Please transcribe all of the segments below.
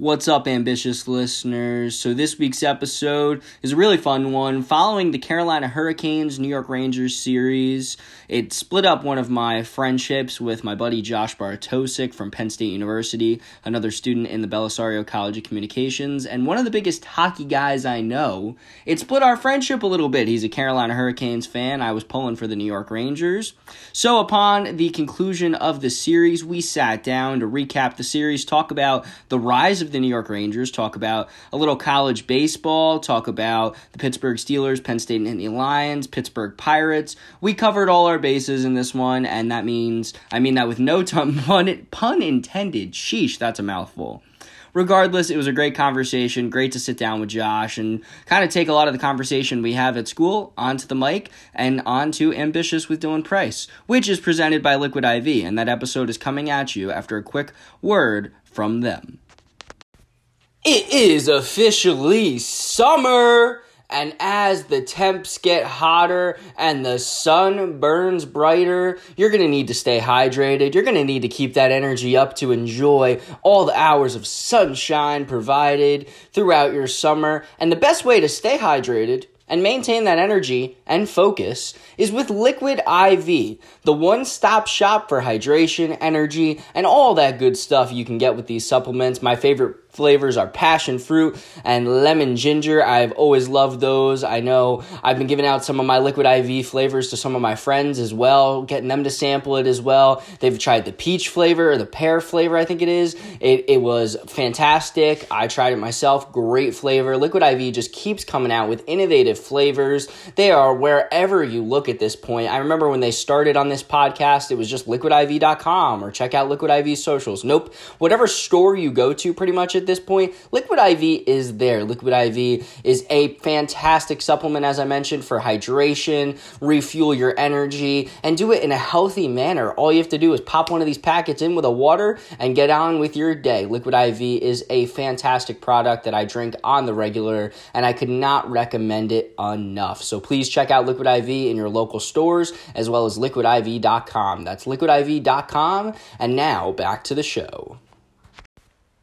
What's up, ambitious listeners? So, this week's episode is a really fun one following the Carolina Hurricanes New York Rangers series. It split up one of my friendships with my buddy Josh Bartosik from Penn State University, another student in the Bellisario College of Communications, and one of the biggest hockey guys I know. It split our friendship a little bit. He's a Carolina Hurricanes fan. I was pulling for the New York Rangers. So, upon the conclusion of the series, we sat down to recap the series, talk about the rise of the New York Rangers, talk about a little college baseball, talk about the Pittsburgh Steelers, Penn State and Nittany Lions, Pittsburgh Pirates. We covered all our bases in this one, and that means, I mean that with no pun, pun intended. Sheesh, that's a mouthful regardless, it was a great conversation. Great to sit down with Josh and kind of take a lot of the conversation we have at school onto the mic and onto Ambitious with Dylan Price, which is presented by Liquid IV. And that episode is coming at you after a quick word from them. It is officially summer! And as the temps get hotter and the sun burns brighter, you're to need to stay hydrated. You're to need to keep that energy up to enjoy all the hours of sunshine provided throughout your summer. And the best way to stay hydrated and maintain that energy and focus is with Liquid IV, the one stop shop for hydration, energy, and all that good stuff you can get with these supplements. My favorite flavors are passion fruit and lemon ginger. I've always loved those. I know I've been giving out some of my liquid IV flavors to some of my friends as well, getting them to sample it as well. They've tried the peach flavor or the pear flavor, I think it is. It, it was fantastic. I tried it myself. Great flavor. Liquid IV just keeps coming out with innovative flavors. They are wherever you look at this point. I remember when they started on this podcast, it was just liquidiv.com or check out Liquid IV socials. Nope. Whatever store you go to, pretty much at this point, Liquid IV is there. Liquid IV is a fantastic supplement, as I mentioned, for hydration, refuel your energy, and do it in a healthy manner. All you have to do is pop one of these packets in with a water and get on with your day. Liquid IV is a fantastic product that I drink on the regular, and I could not recommend it enough. So please check out Liquid IV in your local stores as well as liquidiv.com. That's liquidiv.com. And now back to the show.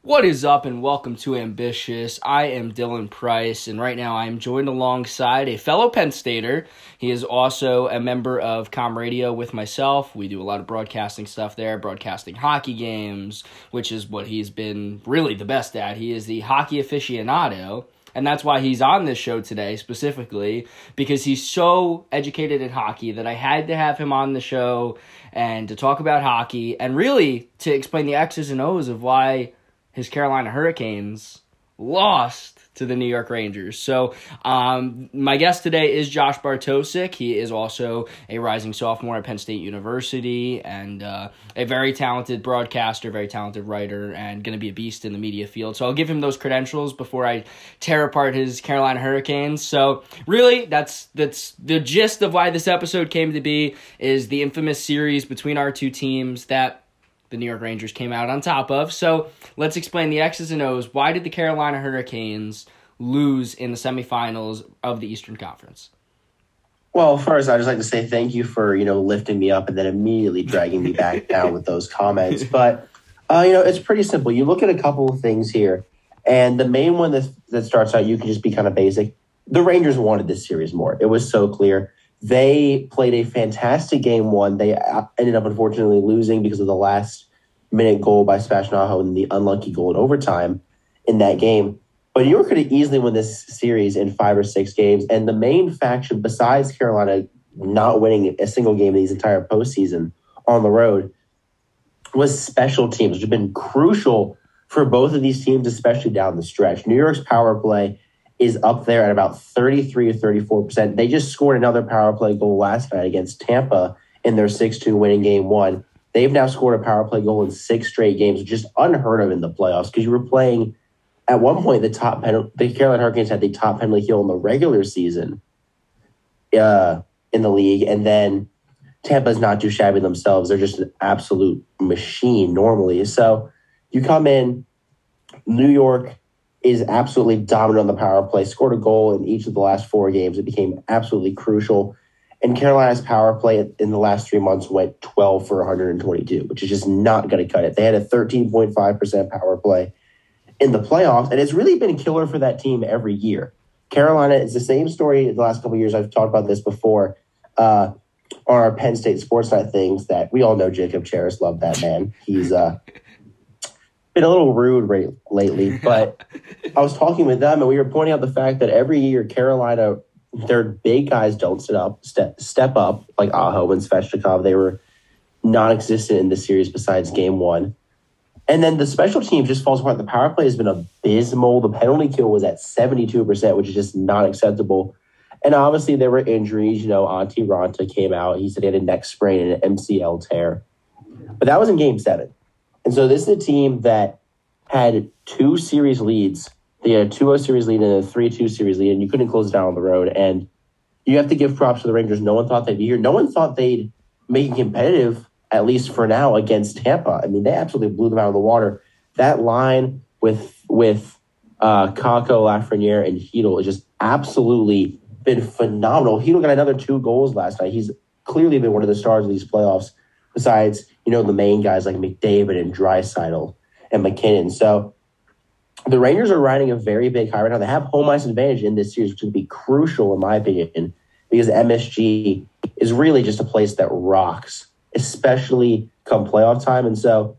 What is up, and welcome to Ambitious. I am Dylan Price, and right now I am joined alongside a fellow Penn Stater. He is also a member of CommRadio with myself. We do a lot of broadcasting stuff there, broadcasting hockey games, which is what he's been really the best at. He is the hockey aficionado. And that's why he's on this show today specifically because he's so educated in hockey that I had to have him on the show and to talk about hockey and really to explain the X's and O's of why his Carolina Hurricanes lost to the New York Rangers. So, um, my guest today is Josh Bartosik. He is also a rising sophomore at Penn State University and uh, a very talented broadcaster, very talented writer, and going to be a beast in the media field. So, I'll give him those credentials before I tear apart his Carolina Hurricanes. So, really, that's that's the gist of why this episode came to be is the infamous series between our two teams that the New York Rangers came out on top of. So let's explain the X's and O's. Why did the Carolina Hurricanes lose in the semifinals of the Eastern Conference? Well, first, I'd just like to say thank you for you know lifting me up and then immediately dragging me back down with those comments. But uh, you know, it's pretty simple. You look at a couple of things here, and the main one that that starts out, you can just be kind of basic. The Rangers wanted this series more. It was so clear. They played a fantastic game one. They uh, ended up unfortunately losing because of the last minute goal by Sebastian Aho and the unlucky goal in overtime in that game. But New York could have easily won this series in five or six games. And the main faction, besides Carolina not winning a single game in these entire postseason on the road, was special teams, which have been crucial for both of these teams, especially down the stretch. New York's power play is up there at about 33 or 34%. They just scored another power play goal last night against Tampa in their 6 2 winning game one. They've now scored a power play goal in six straight games, just unheard of in the playoffs because you were playing at one point the top penalty, the Carolina Hurricanes had the top penalty kill in the regular season uh, in the league. And then Tampa's not too shabby themselves. They're just an absolute machine normally. So you come in, New York is absolutely dominant on the power play, scored a goal in each of the last four games. It became absolutely crucial. And Carolina's power play in the last three months went 12 for 122, which is just not going to cut it. They had a 13.5% power play in the playoffs, and it's really been killer for that team every year. Carolina is the same story the last couple years. I've talked about this before uh, on our Penn State Sports Night things that we all know Jacob Charis loved that man. He's uh, been a little rude right, lately, but I was talking with them and we were pointing out the fact that every year Carolina, their big guys don't sit up, step, step up like Aho and Svechnikov. They were non-existent in the series besides game one. And then the special team just falls apart. The power play has been abysmal. The penalty kill was at 72%, which is just not acceptable. And obviously there were injuries. You know, Antti Raanta came out. He said he had a neck sprain and an MCL tear. But that was in game seven. And so this is a team that had two series leads. They had a 2-0 series lead and a 3-2 series lead, and you couldn't close it down on the road. And you have to give props to the Rangers. No one thought they'd be here. No one thought they'd make it competitive at least for now, against Tampa. I mean, they absolutely blew them out of the water. That line with with uh, Kakko, Lafreniere, and Chytil has just absolutely been phenomenal. Chytil got another two goals last night. He's clearly been one of the stars of these playoffs. Besides, you know, the main guys like McDavid and Draisaitl and MacKinnon. So the Rangers are riding a very big high right now. They have home ice advantage in this series, which would be crucial in my opinion, because MSG is really just a place that rocks especially come playoff time. And so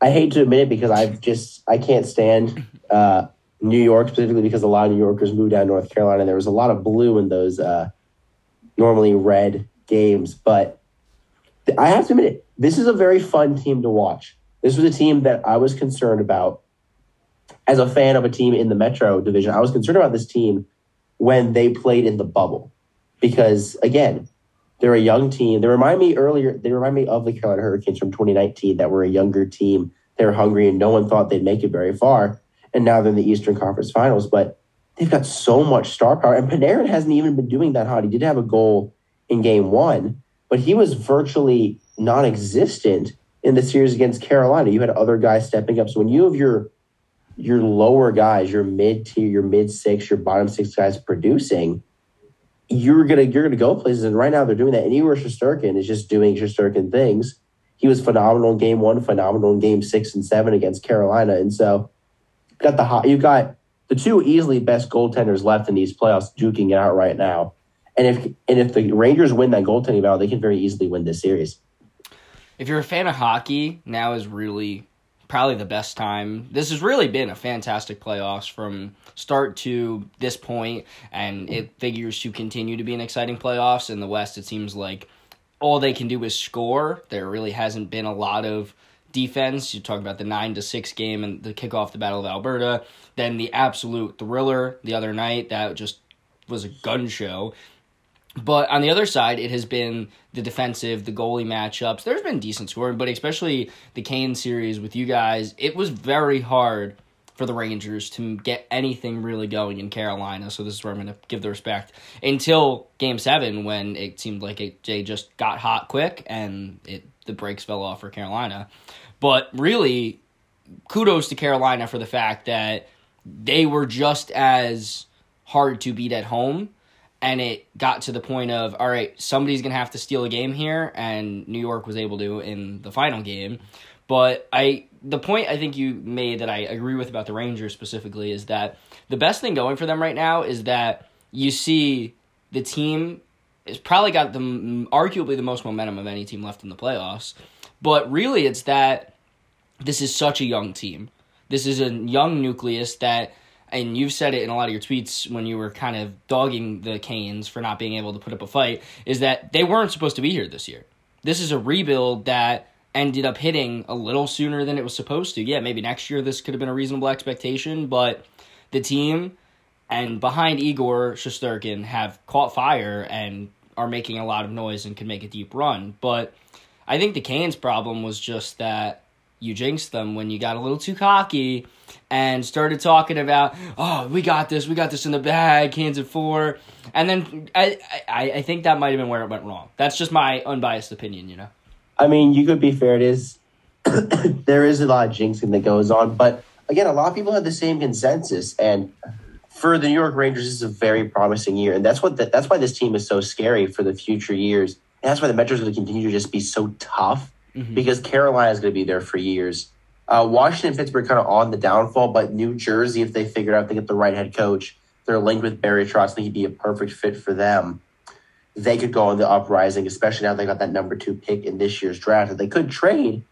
I hate to admit it because I've just I can't stand uh, New York specifically because a lot of New Yorkers moved down North Carolina. And there was a lot of blue in those uh, normally red games, but I have to admit it. This is a very fun team to watch. This was a team that I was concerned about as a fan of a team in the Metro division. I was concerned about this team when they played in the bubble because again, they're a young team. They remind me earlier. They remind me of the Carolina Hurricanes from 2019 that were a younger team. They were hungry, and no one thought they'd make it very far. And now they're in the Eastern Conference Finals. But they've got so much star power. And Panarin hasn't even been doing that hot. He did have a goal in Game One, but he was virtually non-existent in the series against Carolina. You had other guys stepping up. So when you have your your lower guys, your mid tier, your mid six, your bottom six guys producing you're gonna you're gonna go places, and right now they're doing that. And Igor Shesterkin is just doing Shesterkin things. He was phenomenal in game one, phenomenal in game six and seven against Carolina, and so got the hot. You've got the two easily best goaltenders left in these playoffs, duking it out right now. And if and if the Rangers win that goaltending battle, they can very easily win this series. If you're a fan of hockey, now is really probably the best time. This has really been a fantastic playoffs from start to this point, and it figures to continue to be an exciting playoffs. In the West, it seems like all they can do is score. There really hasn't been a lot of defense. You talk about the nine to six game and the kickoff the Battle of Alberta. Then the absolute thriller the other night that just was a gun show. But on the other side, it has been the defensive, the goalie matchups. There's been decent scoring, but especially the Kane series with you guys, it was very hard for the Rangers to get anything really going in Carolina. So this is where I'm going to give the respect until Game Seven, when it seemed like it they just got hot quick and it the brakes fell off for Carolina. But really, kudos to Carolina for the fact that they were just as hard to beat at home and it got to the point of all right somebody's gonna have to steal a game here and new york was able to in the final game. But i the point i think you made that i agree with about the rangers specifically is that the best thing going for them right now is that you see the team has probably got the arguably the most momentum of any team left in the playoffs. But really it's that this is such a young team. This is a young nucleus that and you've said it in a lot of your tweets when you were kind of dogging the Canes for not being able to put up a fight, is that they weren't supposed to be here this year. This is a rebuild that ended up hitting a little sooner than it was supposed to. Yeah, maybe next year this could have been a reasonable expectation, but the team and behind Igor Shesterkin have caught fire and are making a lot of noise and can make a deep run. But I think the Canes' problem was just that you jinxed them when you got a little too cocky and started talking about, oh, we got this, we got this in the bag, Canes in four, and then I, I, I think that might have been where it went wrong. That's just my unbiased opinion, you know. I mean, you could be fair. It is there is a lot of jinxing that goes on, but again, a lot of people have the same consensus, and for the New York Rangers, this is a very promising year, and that's what the, that's why this team is so scary for the future years, and that's why the Metros are going to continue to just be so tough mm-hmm. because Carolina is going to be there for years. Uh, Washington and Pittsburgh kind of on the downfall, but New Jersey, if they figured out they get the right head coach, they're linked with Barry Trotz. I think he'd be a perfect fit for them. They could go on the uprising, especially now they got that number two pick in this year's draft. They could trade,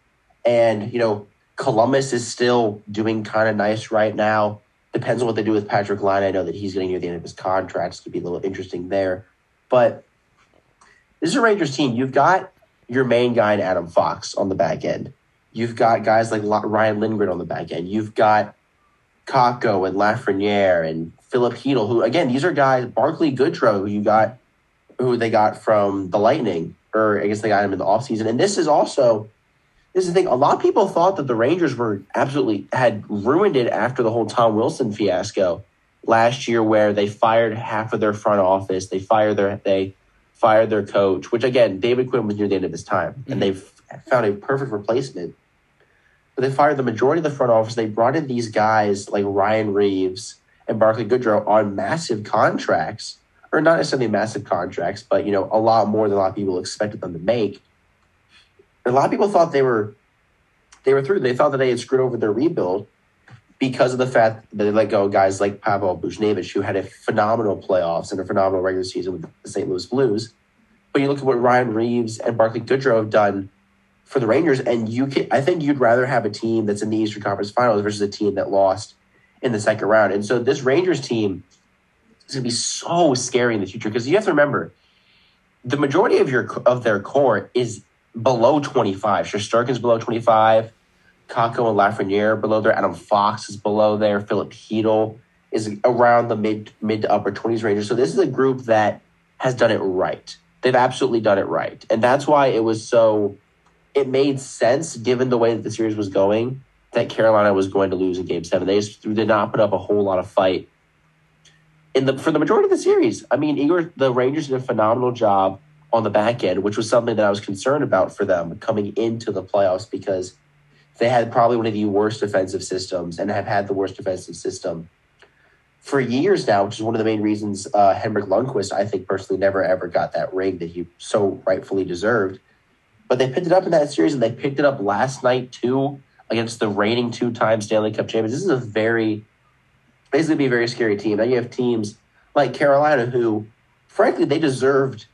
and you know Columbus is still doing kind of nice right now. Depends on what they do with Patrick Laine. I know that he's getting near the end of his contract. It's going to be a little interesting there. But this is a Rangers team. You've got your main guy in Adam Fox on the back end. You've got guys like Ryan Lindgren on the back end. You've got Kakko and Lafreniere and Philip Chytil, who again, these are guys, Barclay Goodrow, who you got who they got from the Lightning, or I guess they got him in the offseason. And this is also this is the thing. A lot of people thought that the Rangers were absolutely had ruined it after the whole Tom Wilson fiasco last year, where they fired half of their front office. They fired their they fired their coach, which again, David Quinn was near the end of his time, mm-hmm. and they've found a perfect replacement. But they fired the majority of the front office. They brought in these guys like Ryan Reaves and Barclay Goodrow on massive contracts, or not necessarily massive contracts, but you know a lot more than a lot of people expected them to make a lot of people thought they were they were through. They thought that they had screwed over their rebuild because of the fact that they let go of guys like Pavel Buchnevich, who had a phenomenal playoffs and a phenomenal regular season with the St. Louis Blues. But you look at what Ryan Reaves and Barclay Goodrow have done for the Rangers, and you can I think you'd rather have a team that's in the Eastern Conference Finals versus a team that lost in the second round. And so this Rangers team is going to be so scary in the future because you have to remember the majority of your of their core is below 25. Shesterkin's below 25. Kakko and Lafreniere below there. Adam Fox is below there. Philip Chytil is around the mid mid to upper 20s range. So this is a group that has done it right. They've absolutely done it right. And that's why it was so it made sense given the way that the series was going that Carolina was going to lose in game 7. They just did not put up a whole lot of fight in the for the majority of the series. I mean, Igor the Rangers did a phenomenal job on the back end, which was something that I was concerned about for them coming into the playoffs because they had probably one of the worst defensive systems and have had the worst defensive system for years now, which is one of the main reasons uh, Henrik Lundqvist, I think personally, never ever got that ring that he so rightfully deserved. But they picked it up in that series, and they picked it up last night too against the reigning two-time Stanley Cup champions. This is a very, basically, be a very scary team. Now you have teams like Carolina, who, frankly, they deserved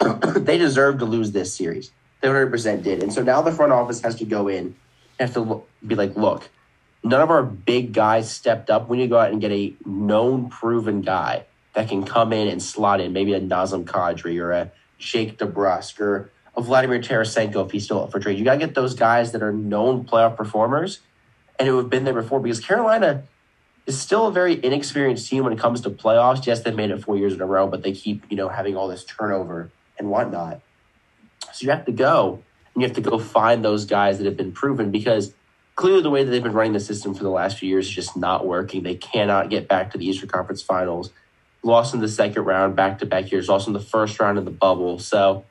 they deserve to lose this series. They 100% did. And so now the front office has to go in have to be like, look, none of our big guys stepped up. We need to go out and get a known, proven guy that can come in and slot in, maybe a Nazem Kadri or a Jake DeBrusk or a Vladimir Tarasenko if he's still up for trade. You got to get those guys that are known playoff performers and who have been there before because Carolina is still a very inexperienced team when it comes to playoffs. Yes, they've made it four years in a row, but they keep, you know, having all this turnover and whatnot. So you have to go you have to go find those guys that have been proven because clearly the way that they've been running the system for the last few years is just not working. They cannot get back to the Eastern Conference Finals. Lost in the second round, back to back years. Lost in the first round in the bubble. So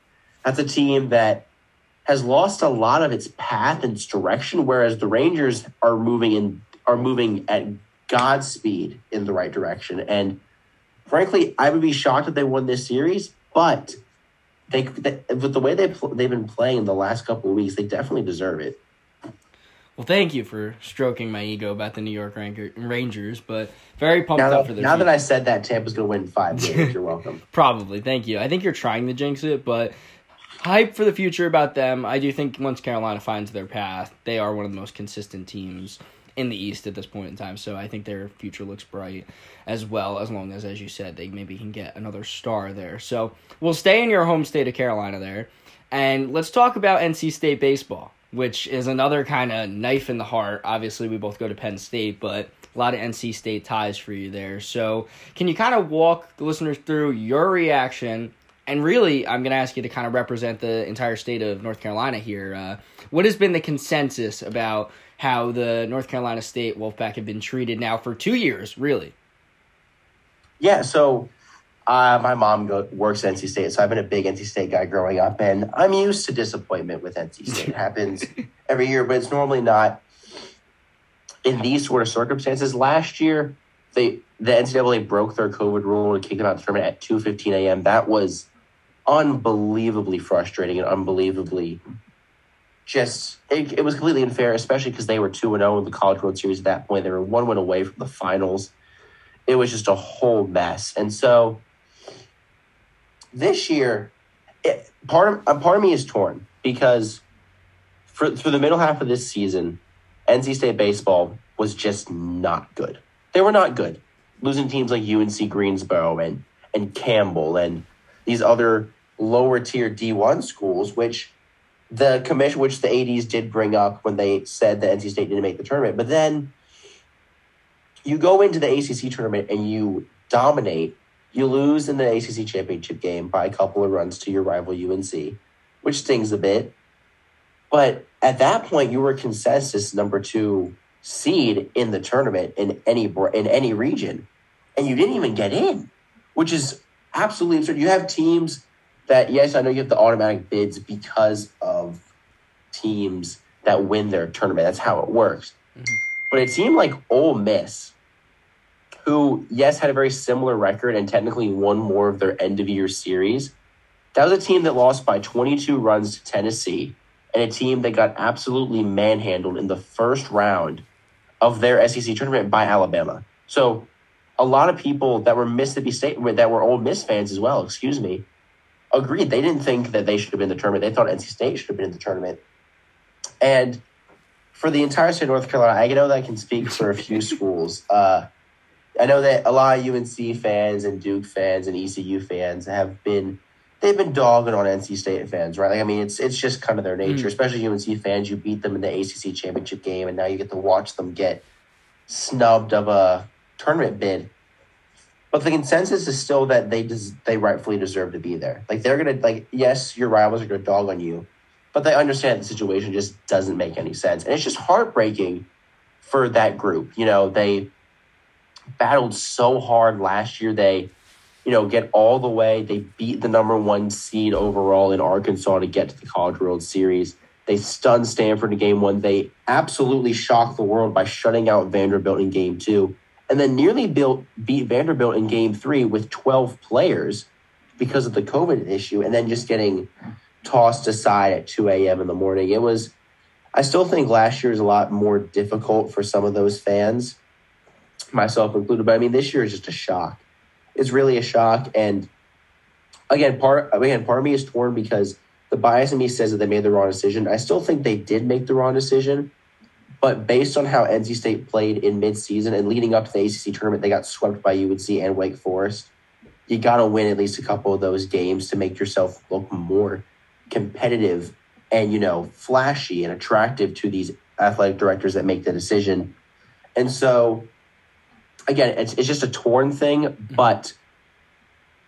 that's a team that has lost a lot of its path and its direction, whereas the Rangers are moving in are moving at Godspeed in the right direction. And frankly, I would be shocked if they won this series, but they, they with the way they pl- they've been playing the last couple of weeks, they definitely deserve it. Well, thank you for stroking my ego about the New York Rangers, but very pumped now, up for their. Now that I said that, Tampa's going to win five games. You're welcome. Probably, thank you. I think you're trying to jinx it, but hype for the future about them. I do think once Carolina finds their path, they are one of the most consistent teams in the East at this point in time. So I think their future looks bright as well, as long as, as you said, they maybe can get another star there. So we'll stay in your home state of Carolina there. And let's talk about NC State baseball, which is another kind of knife in the heart. Obviously, we both go to Penn State, but a lot of NC State ties for you there. So, can you kind of walk the listeners through your reaction? And really, I'm going to ask you to kind of represent the entire state of North Carolina here. Uh, what has been the consensus about how the North Carolina State Wolfpack have been treated now for two years, really. Yeah, so uh, my mom go, works at NC State, so I've been a big NC State guy growing up, and I'm used to disappointment with NC State. It happens every year, but it's normally not in these sort of circumstances. Last year, they the NCAA broke their COVID rule and kicked them out of the tournament at 2.15 a.m. That was unbelievably frustrating and unbelievably just it, it was completely unfair, especially because they were two and zero in the College World Series at that point. They were one win away from the finals. It was just a whole mess, and so this year, it, part of part of me is torn because for the middle half of this season, NC State baseball was just not good. They were not good, losing teams like UNC Greensboro and and Campbell and these other lower tier D one schools, which the commission, which the ADs did bring up when they said that NC State didn't make the tournament, but then you go into the ACC tournament and you dominate. You lose in the ACC championship game by a couple of runs to your rival UNC, which stings a bit. But at that point, you were consensus number two seed in the tournament in any in any region, and you didn't even get in, which is absolutely absurd. You have teams that yes, I know you have the automatic bids because of teams that win their tournament. That's how it works. Mm-hmm. But it seemed like Ole Miss, who yes had a very similar record and technically won more of their end of year series, that was a team that lost by 22 runs to Tennessee, and a team that got absolutely manhandled in the first round of their SEC tournament by Alabama. So a lot of people that were Mississippi State that were Ole Miss fans as well, excuse me, agreed. They didn't think that they should have been in the tournament. They thought NC State should have been in the tournament. And for the entire state of North Carolina, I know that I can speak for a few schools. Uh, I know that a lot of UNC fans and Duke fans and ECU fans have been they've been dogging on NC State fans, right? Like I mean, it's it's just kind of their nature. Mm. Especially UNC fans, you beat them in the ACC championship game, and now you get to watch them get snubbed of a tournament bid. But the consensus is still that they des- they rightfully deserve to be there. Like they're gonna like yes, your rivals are gonna dog on you, but they understand the situation just doesn't make any sense, and it's just heartbreaking for that group. You know, they battled so hard last year. They, you know, get all the way. They beat the number one seed overall in Arkansas to get to the College World Series. They stunned Stanford in game one. They absolutely shocked the world by shutting out Vanderbilt in game two and then nearly built, beat Vanderbilt in game three with 12 players because of the COVID issue, and then just getting tossed aside at 2 a.m. in the morning. It was, I still think last year is a lot more difficult for some of those fans, myself included, but I mean, this year is just a shock. It's really a shock. And again, part, again, part of me is torn because the bias in me says that they made the wrong decision. I still think they did make the wrong decision but based on how NC State played in midseason and leading up to the ACC tournament, they got swept by UNC and Wake Forest. You got to win at least a couple of those games to make yourself look more competitive and, you know, flashy and attractive to these athletic directors that make the decision. And so, again, it's, it's just a torn thing, mm-hmm. but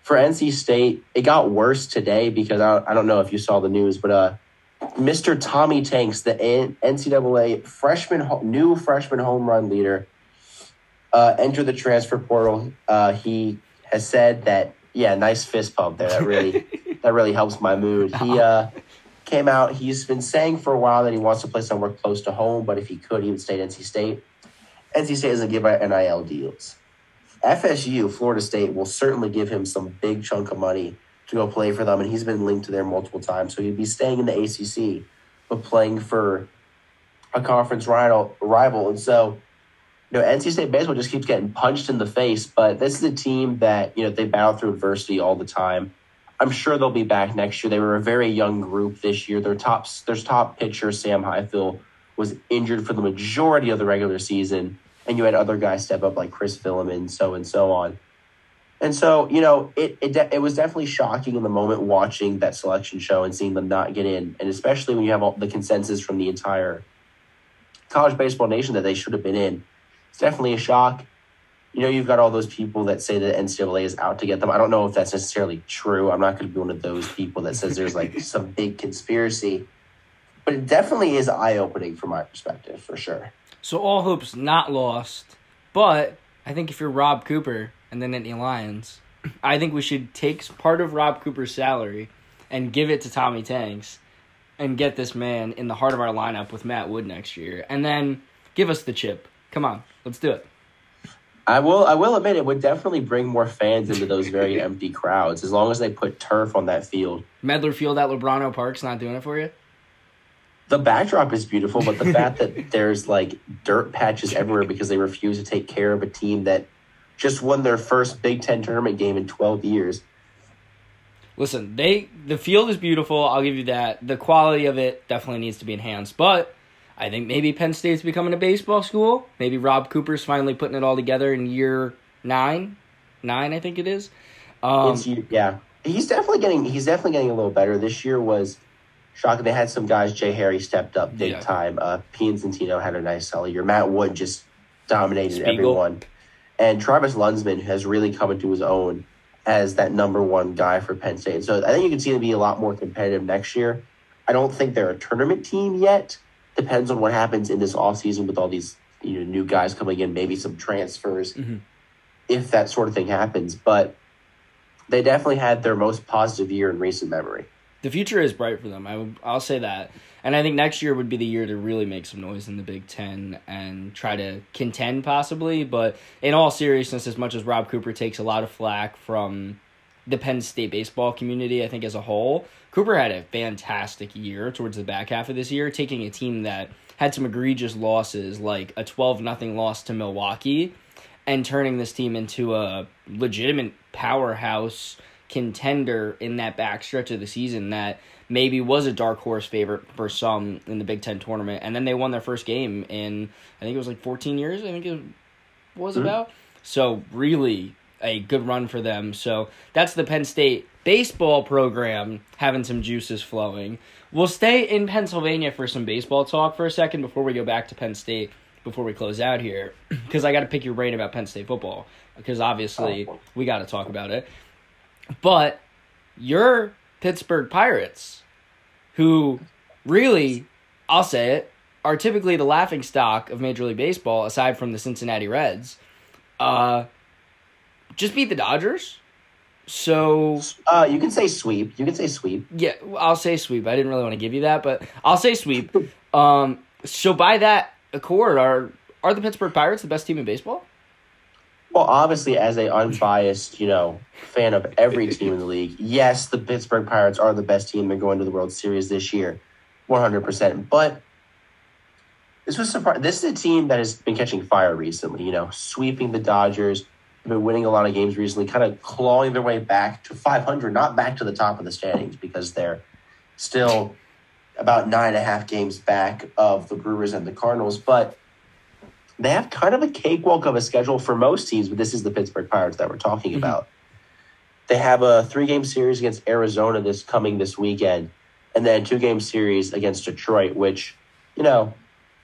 for NC State, it got worse today because I, I don't know if you saw the news, but uh, Mr. Tommy Tanks, the NCAA freshman new freshman home run leader, uh, entered the transfer portal. Uh, he has said that yeah, nice fist pump there. That really that really helps my mood. He uh, came out. He's been saying for a while that he wants to play somewhere close to home, but if he could, he would stay at NC State. NC State doesn't give out NIL deals. FSU, Florida State, will certainly give him some big chunk of money to go play for them, and he's been linked to there multiple times. So he'd be staying in the ACC, but playing for a conference rival. rival. And so, you know, NC State baseball just keeps getting punched in the face. But this is a team that you know they battle through adversity all the time. I'm sure they'll be back next year. They were a very young group this year. Their top their top pitcher Sam Highfill was injured for the majority of the regular season, and you had other guys step up like Chris Villaman, so and so on. And so, you know, it it, de- it was definitely shocking in the moment watching that selection show and seeing them not get in, and especially when you have all the consensus from the entire college baseball nation that they should have been in. It's definitely a shock. You know, you've got all those people that say that NCAA is out to get them. I don't know if that's necessarily true. I'm not going to be one of those people that says there's like some big conspiracy, but it definitely is eye opening from my perspective, for sure. So all hope's not lost, but I think if you're Rob Cooper and then Nittany Lions, I think we should take part of Rob Cooper's salary and give it to Tommy Tanks and get this man in the heart of our lineup with Matt Wood next year. And then give us the chip. Come on, let's do it. I will I will admit it would definitely bring more fans into those very empty crowds as long as they put turf on that field. Medlar Field at Lubrano Park's not doing it for you? the backdrop is beautiful, but the fact that there's like dirt patches everywhere because they refuse to take care of a team that just won their first Big Ten tournament game in 12 years. Listen, they the field is beautiful. I'll give you that. The quality of it definitely needs to be enhanced, but I think maybe Penn State's becoming a baseball school. Maybe Rob Cooper's finally putting it all together in year nine, nine I think it is. Um, yeah, he's definitely getting he's definitely getting a little better. This year was shocking. They had some guys. Jay Harry stepped up big Yeah. time. Uh, Pianzantino had a nice solid year. Matt Wood just dominated Spiegel. everyone, and Travis Luensmann has really come into his own as that number one guy for Penn State. So I think you can see them be a lot more competitive next year. I don't think they're a tournament team yet. Depends on what happens in this offseason with all these you know new guys coming in, maybe some transfers, Mhm. if that sort of thing happens. But they definitely had their most positive year in recent memory. the future is bright for them. I would, I'll say that, and I think next year would be the year to really make some noise in the Big Ten and try to contend possibly. But in all seriousness, as much as Rob Cooper takes a lot of flack from the Penn State baseball community, I think as a whole, Cooper had a fantastic year towards the back half of this year, taking a team that had some egregious losses, like a twelve nothing loss to Milwaukee, and turning this team into a legitimate powerhouse contender in that backstretch of the season that maybe was a dark horse favorite for some in the Big Ten tournament. And then they won their first game in, I think it was like 14 years, I think it was Mhm. about. So, really a good run for them. So, that's the Penn State baseball program having some juices flowing. We'll stay in Pennsylvania for some baseball talk for a second before we go back to Penn State before we close out here because I got to pick your brain about Penn State football because obviously we got to talk about it. But your Pittsburgh Pirates, who really, I'll say it, are typically the laughing stock of Major League Baseball aside from the Cincinnati Reds, uh, just beat the Dodgers. So Uh, you can say sweep. You can say sweep. yeah, I'll say sweep. I didn't really want to give you that, but I'll say sweep. Um, so by that accord, are are the Pittsburgh Pirates the best team in baseball? Well, obviously, as a unbiased, you know, fan of every team in the league, yes, the Pittsburgh Pirates are the best team. They're going to the World Series this year, one hundred percent. But this was surprising. This is a team that has been catching fire recently. You know, sweeping the Dodgers, been winning a lot of games recently, kind of clawing their way back to five hundred, not back to the top of the standings because they're still about nine and a half games back of the Brewers and the Cardinals, but they have kind of a cakewalk of a schedule for most teams, but this is the Pittsburgh Pirates that we're talking Mhm. about. They have a three game series against Arizona this coming this weekend, and then two game series against Detroit, which, you know,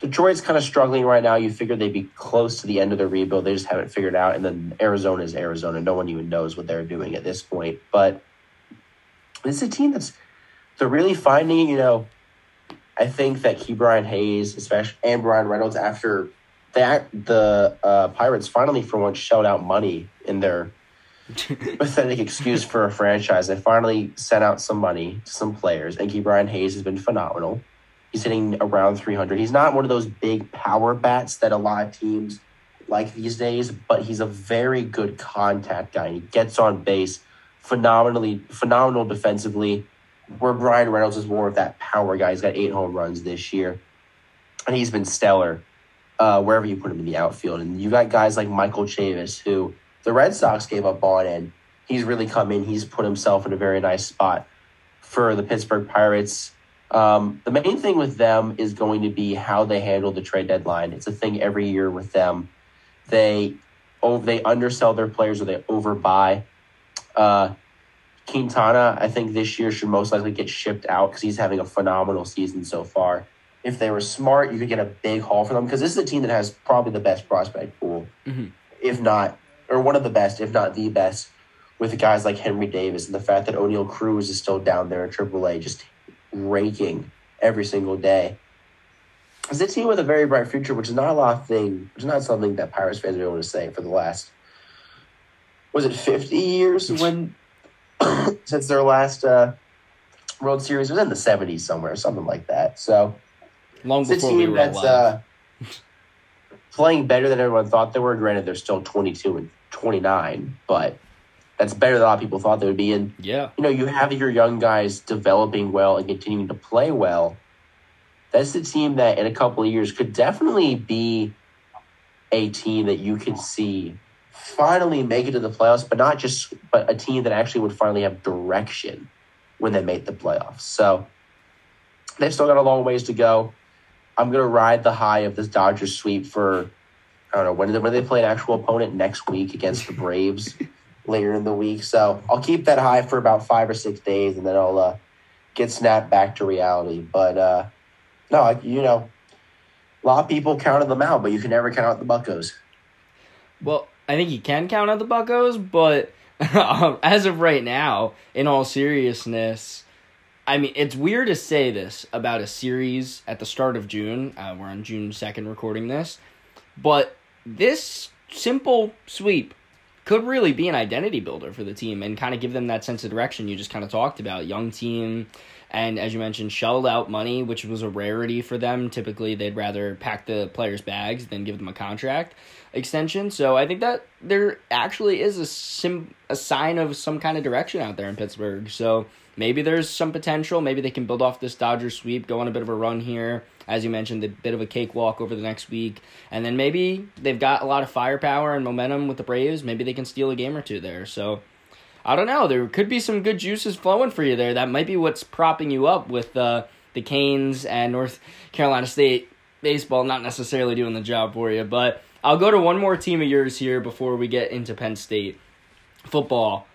Detroit's kind of struggling right now. You figure they'd be close to the end of their rebuild. They just haven't figured out. And then Arizona is Arizona. No one even knows what they're doing at this point. But this is a team that's they're really finding, you know, I think that Ke'Bryan Hayes, especially and Bryan Reynolds, after that the uh, Pirates finally for once shelled out money in their pathetic excuse for a franchise. They finally sent out some money to some players, and Ke'Bryan Hayes has been phenomenal. He's hitting around 300. He's not one of those big power bats that a lot of teams like these days, but he's a very good contact guy. He gets on base phenomenally, phenomenal defensively. Where Bryan Reynolds is more of that power guy. He's got eight home runs this year, and he's been stellar uh, wherever you put him in the outfield. And you got guys like Michael Chavis, who the Red Sox gave up on, and he's really come in. He's put himself in a very nice spot for the Pittsburgh Pirates. Um, the main thing with them is going to be how they handle the trade deadline. It's a thing every year with them. They oh, they undersell their players or they overbuy. Uh, Quintana, I think this year should most likely get shipped out because he's having a phenomenal season so far. If they were smart, you could get a big haul for them because this is a team that has probably the best prospect pool, Mhm. if not, or one of the best, if not the best, with guys like Henry Davis and the fact that Oneil Cruz is still down there in AAA, just raking every single day. It's a team with a very bright future, which is not a lot of thing, which is not something that Pirates fans are able to say for the last was it fifty years when since their last uh, World Series it was in the seventies somewhere, something like that. So Long it's a before we team were that's uh, playing better than everyone thought they were. Granted, they're still twenty two and twenty nine, but that's better than a lot of people thought they would be. And yeah. you know, you have your young guys developing well and continuing to play well. that's the team that in a couple of years could definitely be a team that you could see finally make it to the playoffs, but not just but a team that actually would finally have direction when they made the playoffs. So they've still got a long ways to go. I'm gonna ride the high of this Dodgers sweep for I don't know when, they when they play an actual opponent next week against the Braves later in the week. So I'll keep that high for about five or six days, and then I'll uh, get snapped back to reality. But uh, no, you know, a lot of people counted them out, but you can never count out the Buckos. Well, I think you can count out the Buckos, but as of right now, in all seriousness, I mean, it's weird to say this about a series at the start of June. Uh, we're on June 2nd recording this. But this simple sweep could really be an identity builder for the team and kind of give them that sense of direction you just kind of talked about. Young team, and as you mentioned, shelled out money, which was a rarity for them. Typically, they'd rather pack the players' bags than give them a contract extension. So I think that there actually is a sim a sign of some kind of direction out there in Pittsburgh. So maybe there's some potential. Maybe they can build off this Dodgers sweep, go on a bit of a run here. As you mentioned, a bit of a cakewalk over the next week. And then maybe they've got a lot of firepower and momentum with the Braves. Maybe they can steal a game or two there. So I don't know. There could be some good juices flowing for you there. That might be what's propping you up with uh, the Canes and North Carolina State baseball not necessarily doing the job for you. But I'll go to one more team of yours here before we get into Penn State football.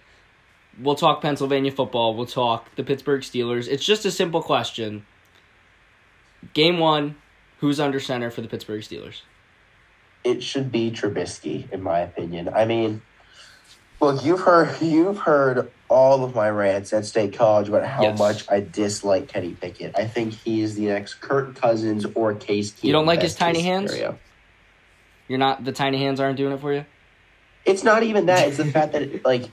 We'll talk Pennsylvania football. We'll talk the Pittsburgh Steelers. It's just a simple question. Game one, who's under center for the Pittsburgh Steelers? It should be Trubisky, in my opinion. I mean, look, you've heard you've heard all of my rants at State College about how Yes. much I dislike Kenny Pickett. I think he is the next Kirk Cousins or Case Keenum. You don't like his tiny hands? scenario. You're not the tiny hands aren't doing it for you. It's not even that. It's the fact that like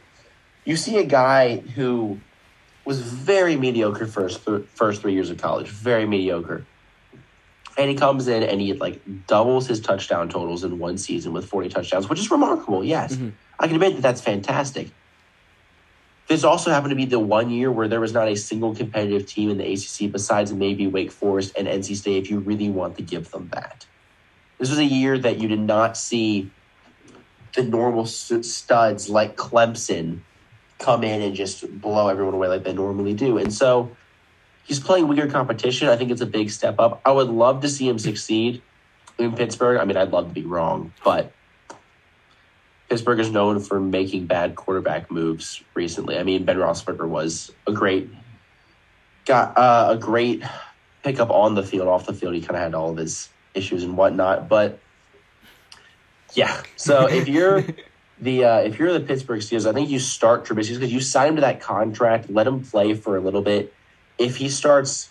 you see a guy who was very mediocre first th- first three years of college, very mediocre, and he comes in and he like doubles his touchdown totals in one season with forty touchdowns, which is remarkable. Yes, Mhm. I can admit that that's fantastic. This also happened to be the one year where there was not a single competitive team in the ACC besides maybe Wake Forest and NC State. If you really want to give them that, this was a year that you did not see the normal st- studs like Clemson come in and just blow everyone away like they normally do. And so he's playing weird competition. I think it's a big step up. I would love to see him succeed in Pittsburgh. I mean, I'd love to be wrong, but Pittsburgh is known for making bad quarterback moves recently. I mean, Ben Roethlisberger was a great got uh, a great pickup on the field, off the field. He kind of had all of his issues and whatnot, but yeah. So if you're the uh, if you're the Pittsburgh Steelers, I think you start Trubisky because you sign him to that contract, let him play for a little bit. If he starts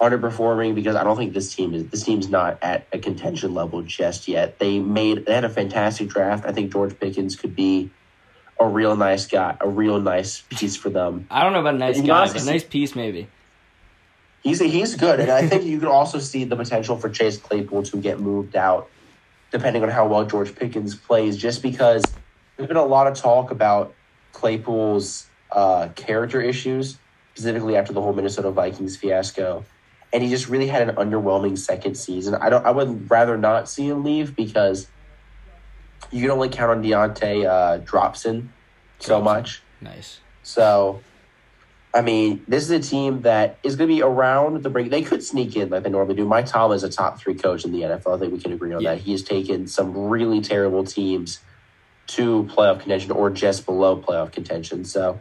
underperforming, because I don't think this team is this team's not at a contention level just yet. They made they had a fantastic draft. I think George Pickens could be a real nice guy, a real nice piece for them. I don't know about a nice guy, but a nice piece maybe. He's he's good, and I think you could also see the potential for Chase Claypool to get moved out, depending on how well George Pickens plays. Just because there's been a lot of talk about Claypool's uh, character issues, specifically after the whole Minnesota Vikings fiasco, and he just really had an underwhelming second season. I don't. I would rather not see him leave because you can only count on Diontae uh, Dropson so much. Nice. So, I mean, this is a team that is going to be around the brink. They could sneak in like they normally do. Mike Tom is a top three coach in the NFL. I think we can agree on Yeah. that. He has taken some really terrible teams to playoff contention or just below playoff contention. So,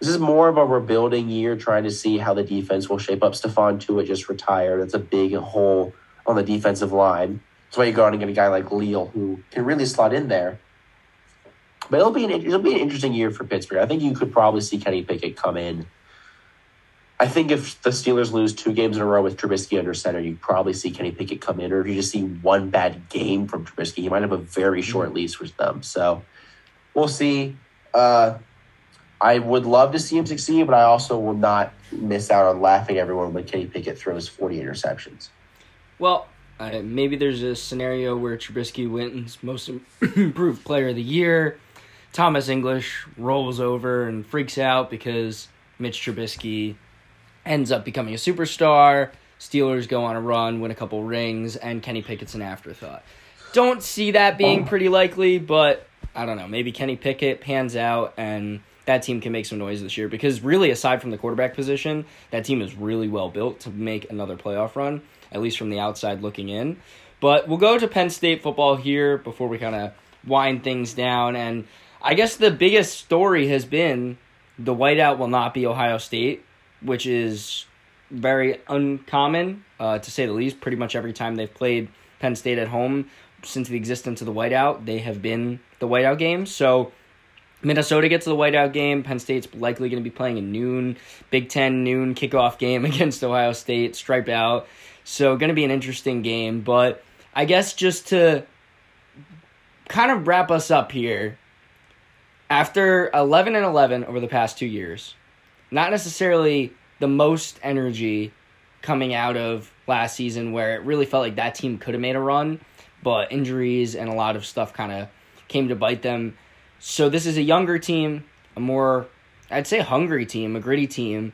this is more of a rebuilding year, trying to see how the defense will shape up. Stephon Tuitt just retired. That's a big hole on the defensive line. That's why you go out and get a guy like Leal who can really slot in there. But it'll be an it'll be an interesting year for Pittsburgh. I think you could probably see Kenny Pickett come in. I think if the Steelers lose two games in a row with Trubisky under center, you probably see Kenny Pickett come in. Or if you just see one bad game from Trubisky, he might have a very short lease with them. So we'll see. Uh, I would love to see him succeed, but I also will not miss out on laughing everyone when Kenny Pickett throws 40 interceptions. Well, uh, maybe there's a scenario where Trubisky wins Most Improved Player of the Year. Thomas English rolls over and freaks out because Mitch Trubisky ends up becoming a superstar. Steelers go on a run, win a couple rings, and Kenny Pickett's an afterthought. Don't see that being oh. pretty likely, but I don't know. Maybe Kenny Pickett pans out and that team can make some noise this year because really, aside from the quarterback position, that team is really well built to make another playoff run, at least from the outside looking in. But we'll go to Penn State football here before we kind of wind things down. And I guess the biggest story has been the whiteout will not be Ohio State, which is very uncommon, uh, to say the least. Pretty much every time they've played Penn State at home since the existence of the whiteout, they have been the whiteout game. So Minnesota gets the whiteout game. Penn State's likely going to be playing a noon, Big Ten noon kickoff game against Ohio State, striped out. So going to be an interesting game. But I guess just to kind of wrap us up here, after 11 and 11 over the past two years, not necessarily the most energy coming out of last season where it really felt like that team could have made a run, but injuries and a lot of stuff kind of came to bite them. So this is a younger team, a more I'd say hungry team, a gritty team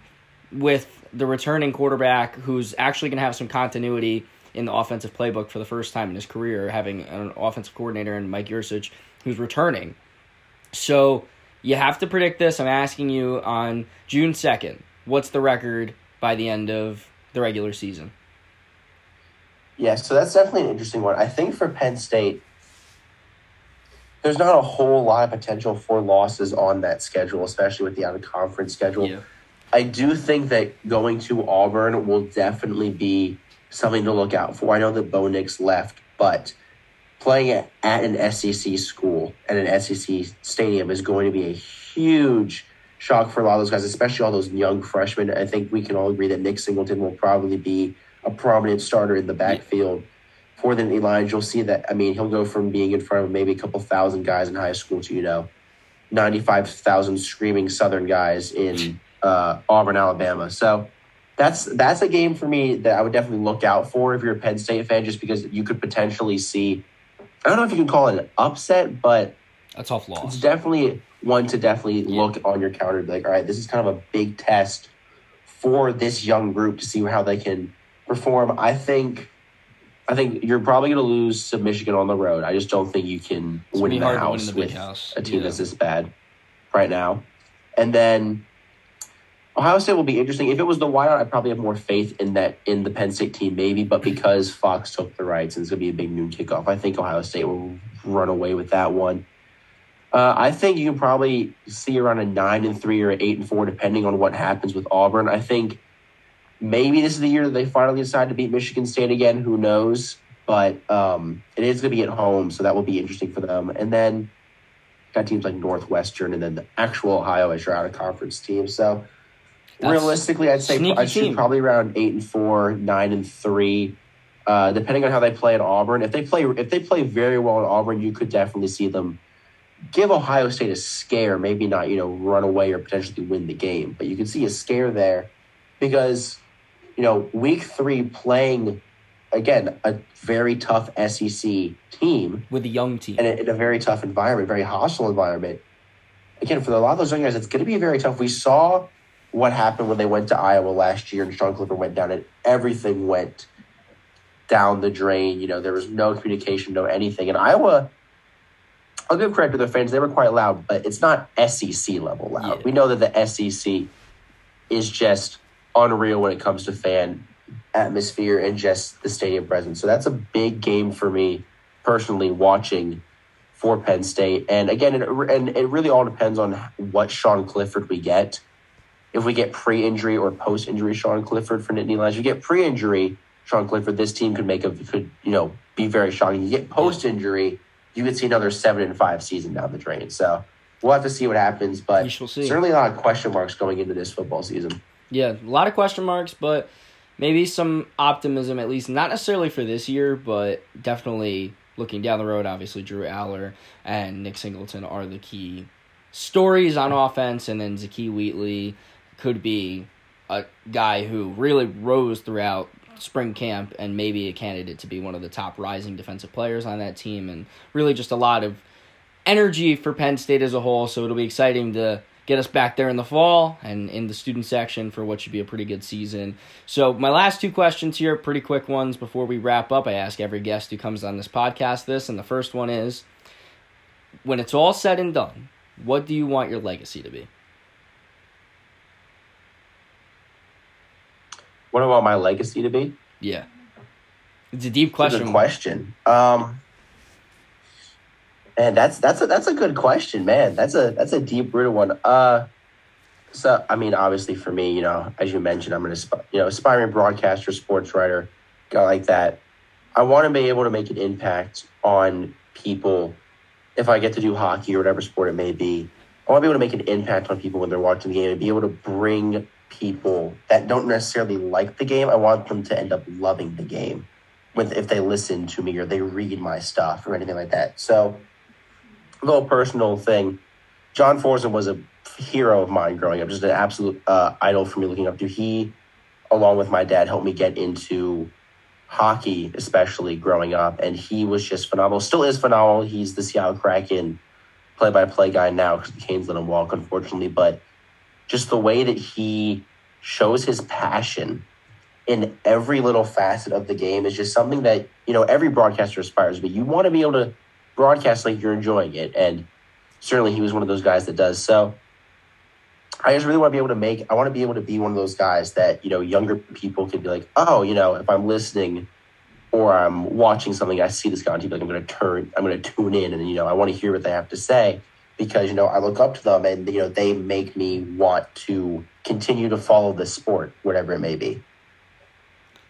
with the returning quarterback who's actually going to have some continuity in the offensive playbook for the first time in his career, having an offensive coordinator in Mike Yurcich who's returning. So you have to predict this. I'm asking you on June 2nd, what's the record by the end of the regular season? Yeah, so that's definitely an interesting one. I think for Penn State, there's not a whole lot of potential for losses on that schedule, especially with the out of conference schedule. Yeah. I do think that going to Auburn will definitely be something to look out for. I know that Bo Nix left, but playing at, at an SEC school and an SEC stadium is going to be a huge shock for a lot of those guys, especially all those young freshmen. I think we can all agree that Nick Singleton will probably be a prominent starter in the backfield for the Lions. You'll see that, I mean, he'll go from being in front of maybe a couple thousand guys in high school to, you know, 95,000 screaming Southern guys in uh, Auburn, Alabama. So that's that's a game for me that I would definitely look out for if you're a Penn State fan, just because you could potentially see. I don't know if you can call it an upset, but a tough loss. It's definitely one to definitely yeah. look on your counter. Be Like, all right, this is kind of a big test for this young group to see how they can perform. I think. I think you're probably going to lose to Michigan on the road. I just don't think you can win in the house in the with house. a team yeah. that's this bad right now. And then Ohio State will be interesting. If it was the whiteout, I'd probably have more faith in that in the Penn State team, maybe. But because Fox took the rights and it's going to be a big noon kickoff, I think Ohio State will run away with that one. Uh, I think you can probably see around a nine and three or eight and four, depending on what happens with Auburn. I think maybe this is the year that they finally decide to beat Michigan State again. Who knows? But um, it is going to be at home, so that will be interesting for them. And then got teams like Northwestern, and then the actual Ohio as your out of conference team. So that's Realistically, I'd say I should probably around eight and four, nine and three, uh, depending on how they play at Auburn. If they play if they play very well at Auburn, you could definitely see them give Ohio State a scare. Maybe not you know run away or potentially win the game, but you can see a scare there because you know week three playing again a very tough SEC team with a young team and in a very tough environment, very hostile environment. Again, for a lot of those young guys, it's going to be very tough. We saw what happened when they went to Iowa last year and Sean Clifford went down and everything went down the drain. You know, there was no communication, no anything. And Iowa, I'll give credit to their fans, they were quite loud, but it's not SEC level loud. Yeah. We know that the SEC is just unreal when it comes to fan atmosphere and just the stadium presence. So that's a big game for me personally watching for Penn State. And again, it, and it really all depends on what Sean Clifford we get if we get pre-injury or post-injury Sean Clifford for Nittany Lions. You get pre-injury Sean Clifford, this team could make a could you know be very shocking. You get post-injury, you could see another seven and five season down the drain. So we'll have to see what happens, but certainly a lot of question marks going into this football season. Yeah, a lot of question marks, but maybe some optimism at least not necessarily for this year, but definitely looking down the road. Obviously, Drew Allar and Nick Singleton are the key stories on offense, and then Zakee Wheatley could be a guy who really rose throughout spring camp and maybe a candidate to be one of the top rising defensive players on that team and really just a lot of energy for Penn State as a whole so it'll be exciting to get us back there in the fall and in the student section for what should be a pretty good season. So, my last two questions here, pretty quick ones before we wrap up. I ask every guest who comes on this podcast this, and the first one is when it's all said and done, what do you want your legacy to be? What do I want my legacy to be? Yeah. It's a deep question. It's a good question. Um, and that's that's a that's a good question, man. That's a that's a deep rooted one. Uh, so I mean, obviously for me, you know, as you mentioned, I'm an asp- you know aspiring broadcaster, sports writer, guy like that. I want to be able to make an impact on people if I get to do hockey or whatever sport it may be. I want to be able to make an impact on people when they're watching the game and be able to bring people that don't necessarily like the game. I want them to end up loving the game with if they listen to me or they read my stuff or anything like that. So a little personal thing. John Forslund was a hero of mine growing up, just an absolute uh, idol for me looking up to. He, along with my dad, helped me get into hockey, especially growing up, and he was just phenomenal. Still is phenomenal. He's the Seattle Kraken play-by-play guy now because the Canes let him walk, unfortunately. But just the way that he shows his passion in every little facet of the game is just something that you know every broadcaster aspires be. You want to be able to broadcast like you're enjoying it. And certainly he was one of those guys that does. So I just really want to be able to make, I want to be able to be one of those guys that, you know, younger people can be like, oh, you know, if I'm listening or I'm watching something, I see this guy on TV, like I'm going to turn, I'm going to tune in and, you know, I want to hear what they have to say because, you know, I look up to them and, you know, they make me want to continue to follow the sport, whatever it may be.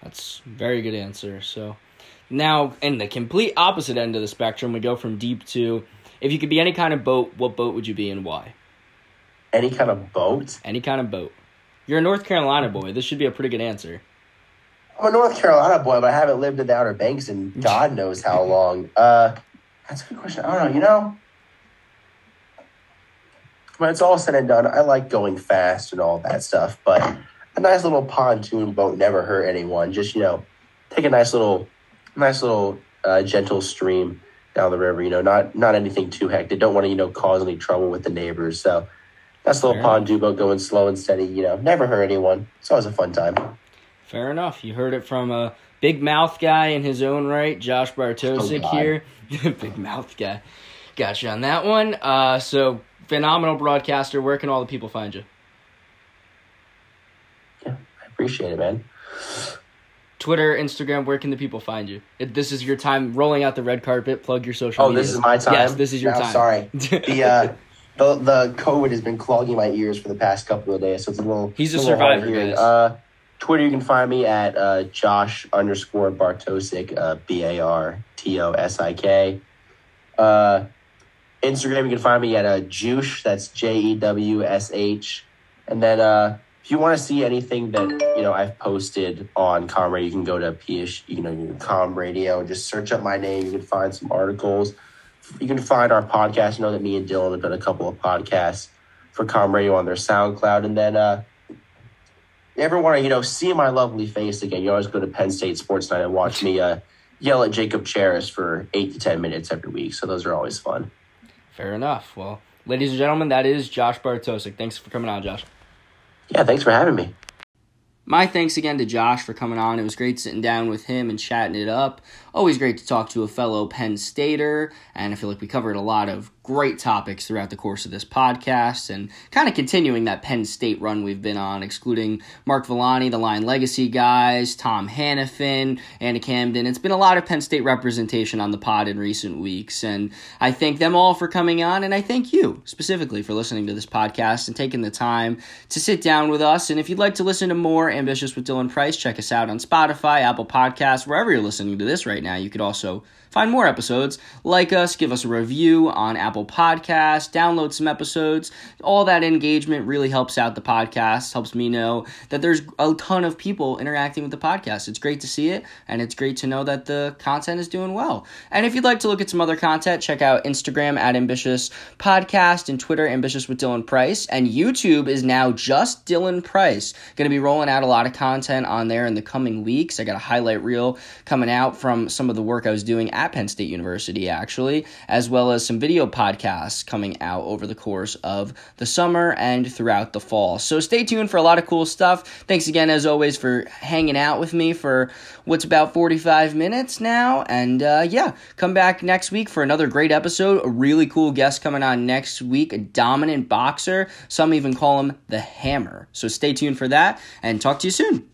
That's very good answer. So now, in the complete opposite end of the spectrum, we go from deep to if you could be any kind of boat, what boat would you be and why? Any kind of boat? Any kind of boat. You're a North Carolina boy. This should be a pretty good answer. I'm a North Carolina boy, but I haven't lived in the Outer Banks in God knows how long. Uh, that's a good question. I don't know. You know, when it's all said and done, I like going fast and all that stuff, but a nice little pontoon boat never hurt anyone. Just, you know, take a nice little nice little uh, gentle stream down the river. You know, not not anything too hectic. Don't want to you know cause any trouble with the neighbors. So nice little Fair pond boat going slow and steady. You know, never hurt anyone. It's always a fun time. Fair enough. You heard it from a big mouth guy in his own right, Josh Bartosik oh, here. big mouth guy. Gotcha on that one. Uh, so phenomenal broadcaster. Where can all the people find you? Yeah, I appreciate it, man. Twitter, Instagram, where can the people find you? If this is your time rolling out the red carpet. Plug your social. Oh, medias. this is my time. Yes, this is your no, time. Sorry, the uh, the the COVID has been clogging my ears for the past couple of days, so it's a little. He's a, a survivor. Here. Uh, Twitter, you can find me at uh, Josh underscore Bartosik, uh, B A R T O S I K. Uh, Instagram, you can find me at uh, Jush. That's J E W S H. And then uh, if you want to see anything that you know I've posted on CommRadio, you can go to PH, you know, CommRadio, just search up my name. You can find some articles. You can find our podcast. You know that me and Dylan have done a couple of podcasts for CommRadio on their SoundCloud, and then uh, you ever want to you know see my lovely face again? You always go to Penn State Sports Night and watch me uh, yell at Jacob Charis for eight to ten minutes every week. So those are always fun. Fair enough. Well, ladies and gentlemen, that is Josh Bartosik. Thanks for coming on, Josh. Yeah, thanks for having me. My thanks again to Josh for coming on. It was great sitting down with him and chatting it up. Always great to talk to a fellow Penn Stater, and I feel like we covered a lot of great topics throughout the course of this podcast and kind of continuing that Penn State run we've been on, excluding Mark Villani, the Lion Legacy guys, Tom Hannafin, Anna Camden. It's been a lot of Penn State representation on the pod in recent weeks, and I thank them all for coming on, and I thank you specifically for listening to this podcast and taking the time to sit down with us. And if you'd like to listen to more Ambitious with Dylan Price, check us out on Spotify, Apple Podcasts, wherever you're listening to this right now. You could also find more episodes. Like us, give us a review on Apple Podcasts, download some episodes. All that engagement really helps out the podcast, helps me know that there's a ton of people interacting with the podcast. It's great to see it, and it's great to know that the content is doing well. And if you'd like to look at some other content, check out Instagram at Ambitious Podcast and Twitter, Ambitious with Dylan Price. And YouTube is now just Dylan Price. Going to be rolling out a lot of content on there in the coming weeks. I got a highlight reel coming out from some of the work I was doing at Penn State University, actually, as well as some video podcasts coming out over the course of the summer and throughout the fall. So stay tuned for a lot of cool stuff. Thanks again, as always, for hanging out with me for what's about 45 minutes now. And uh, yeah, come back next week for another great episode. A really cool guest coming on next week, a dominant boxer. Some even call him the Hammer. So stay tuned for that and talk to you soon.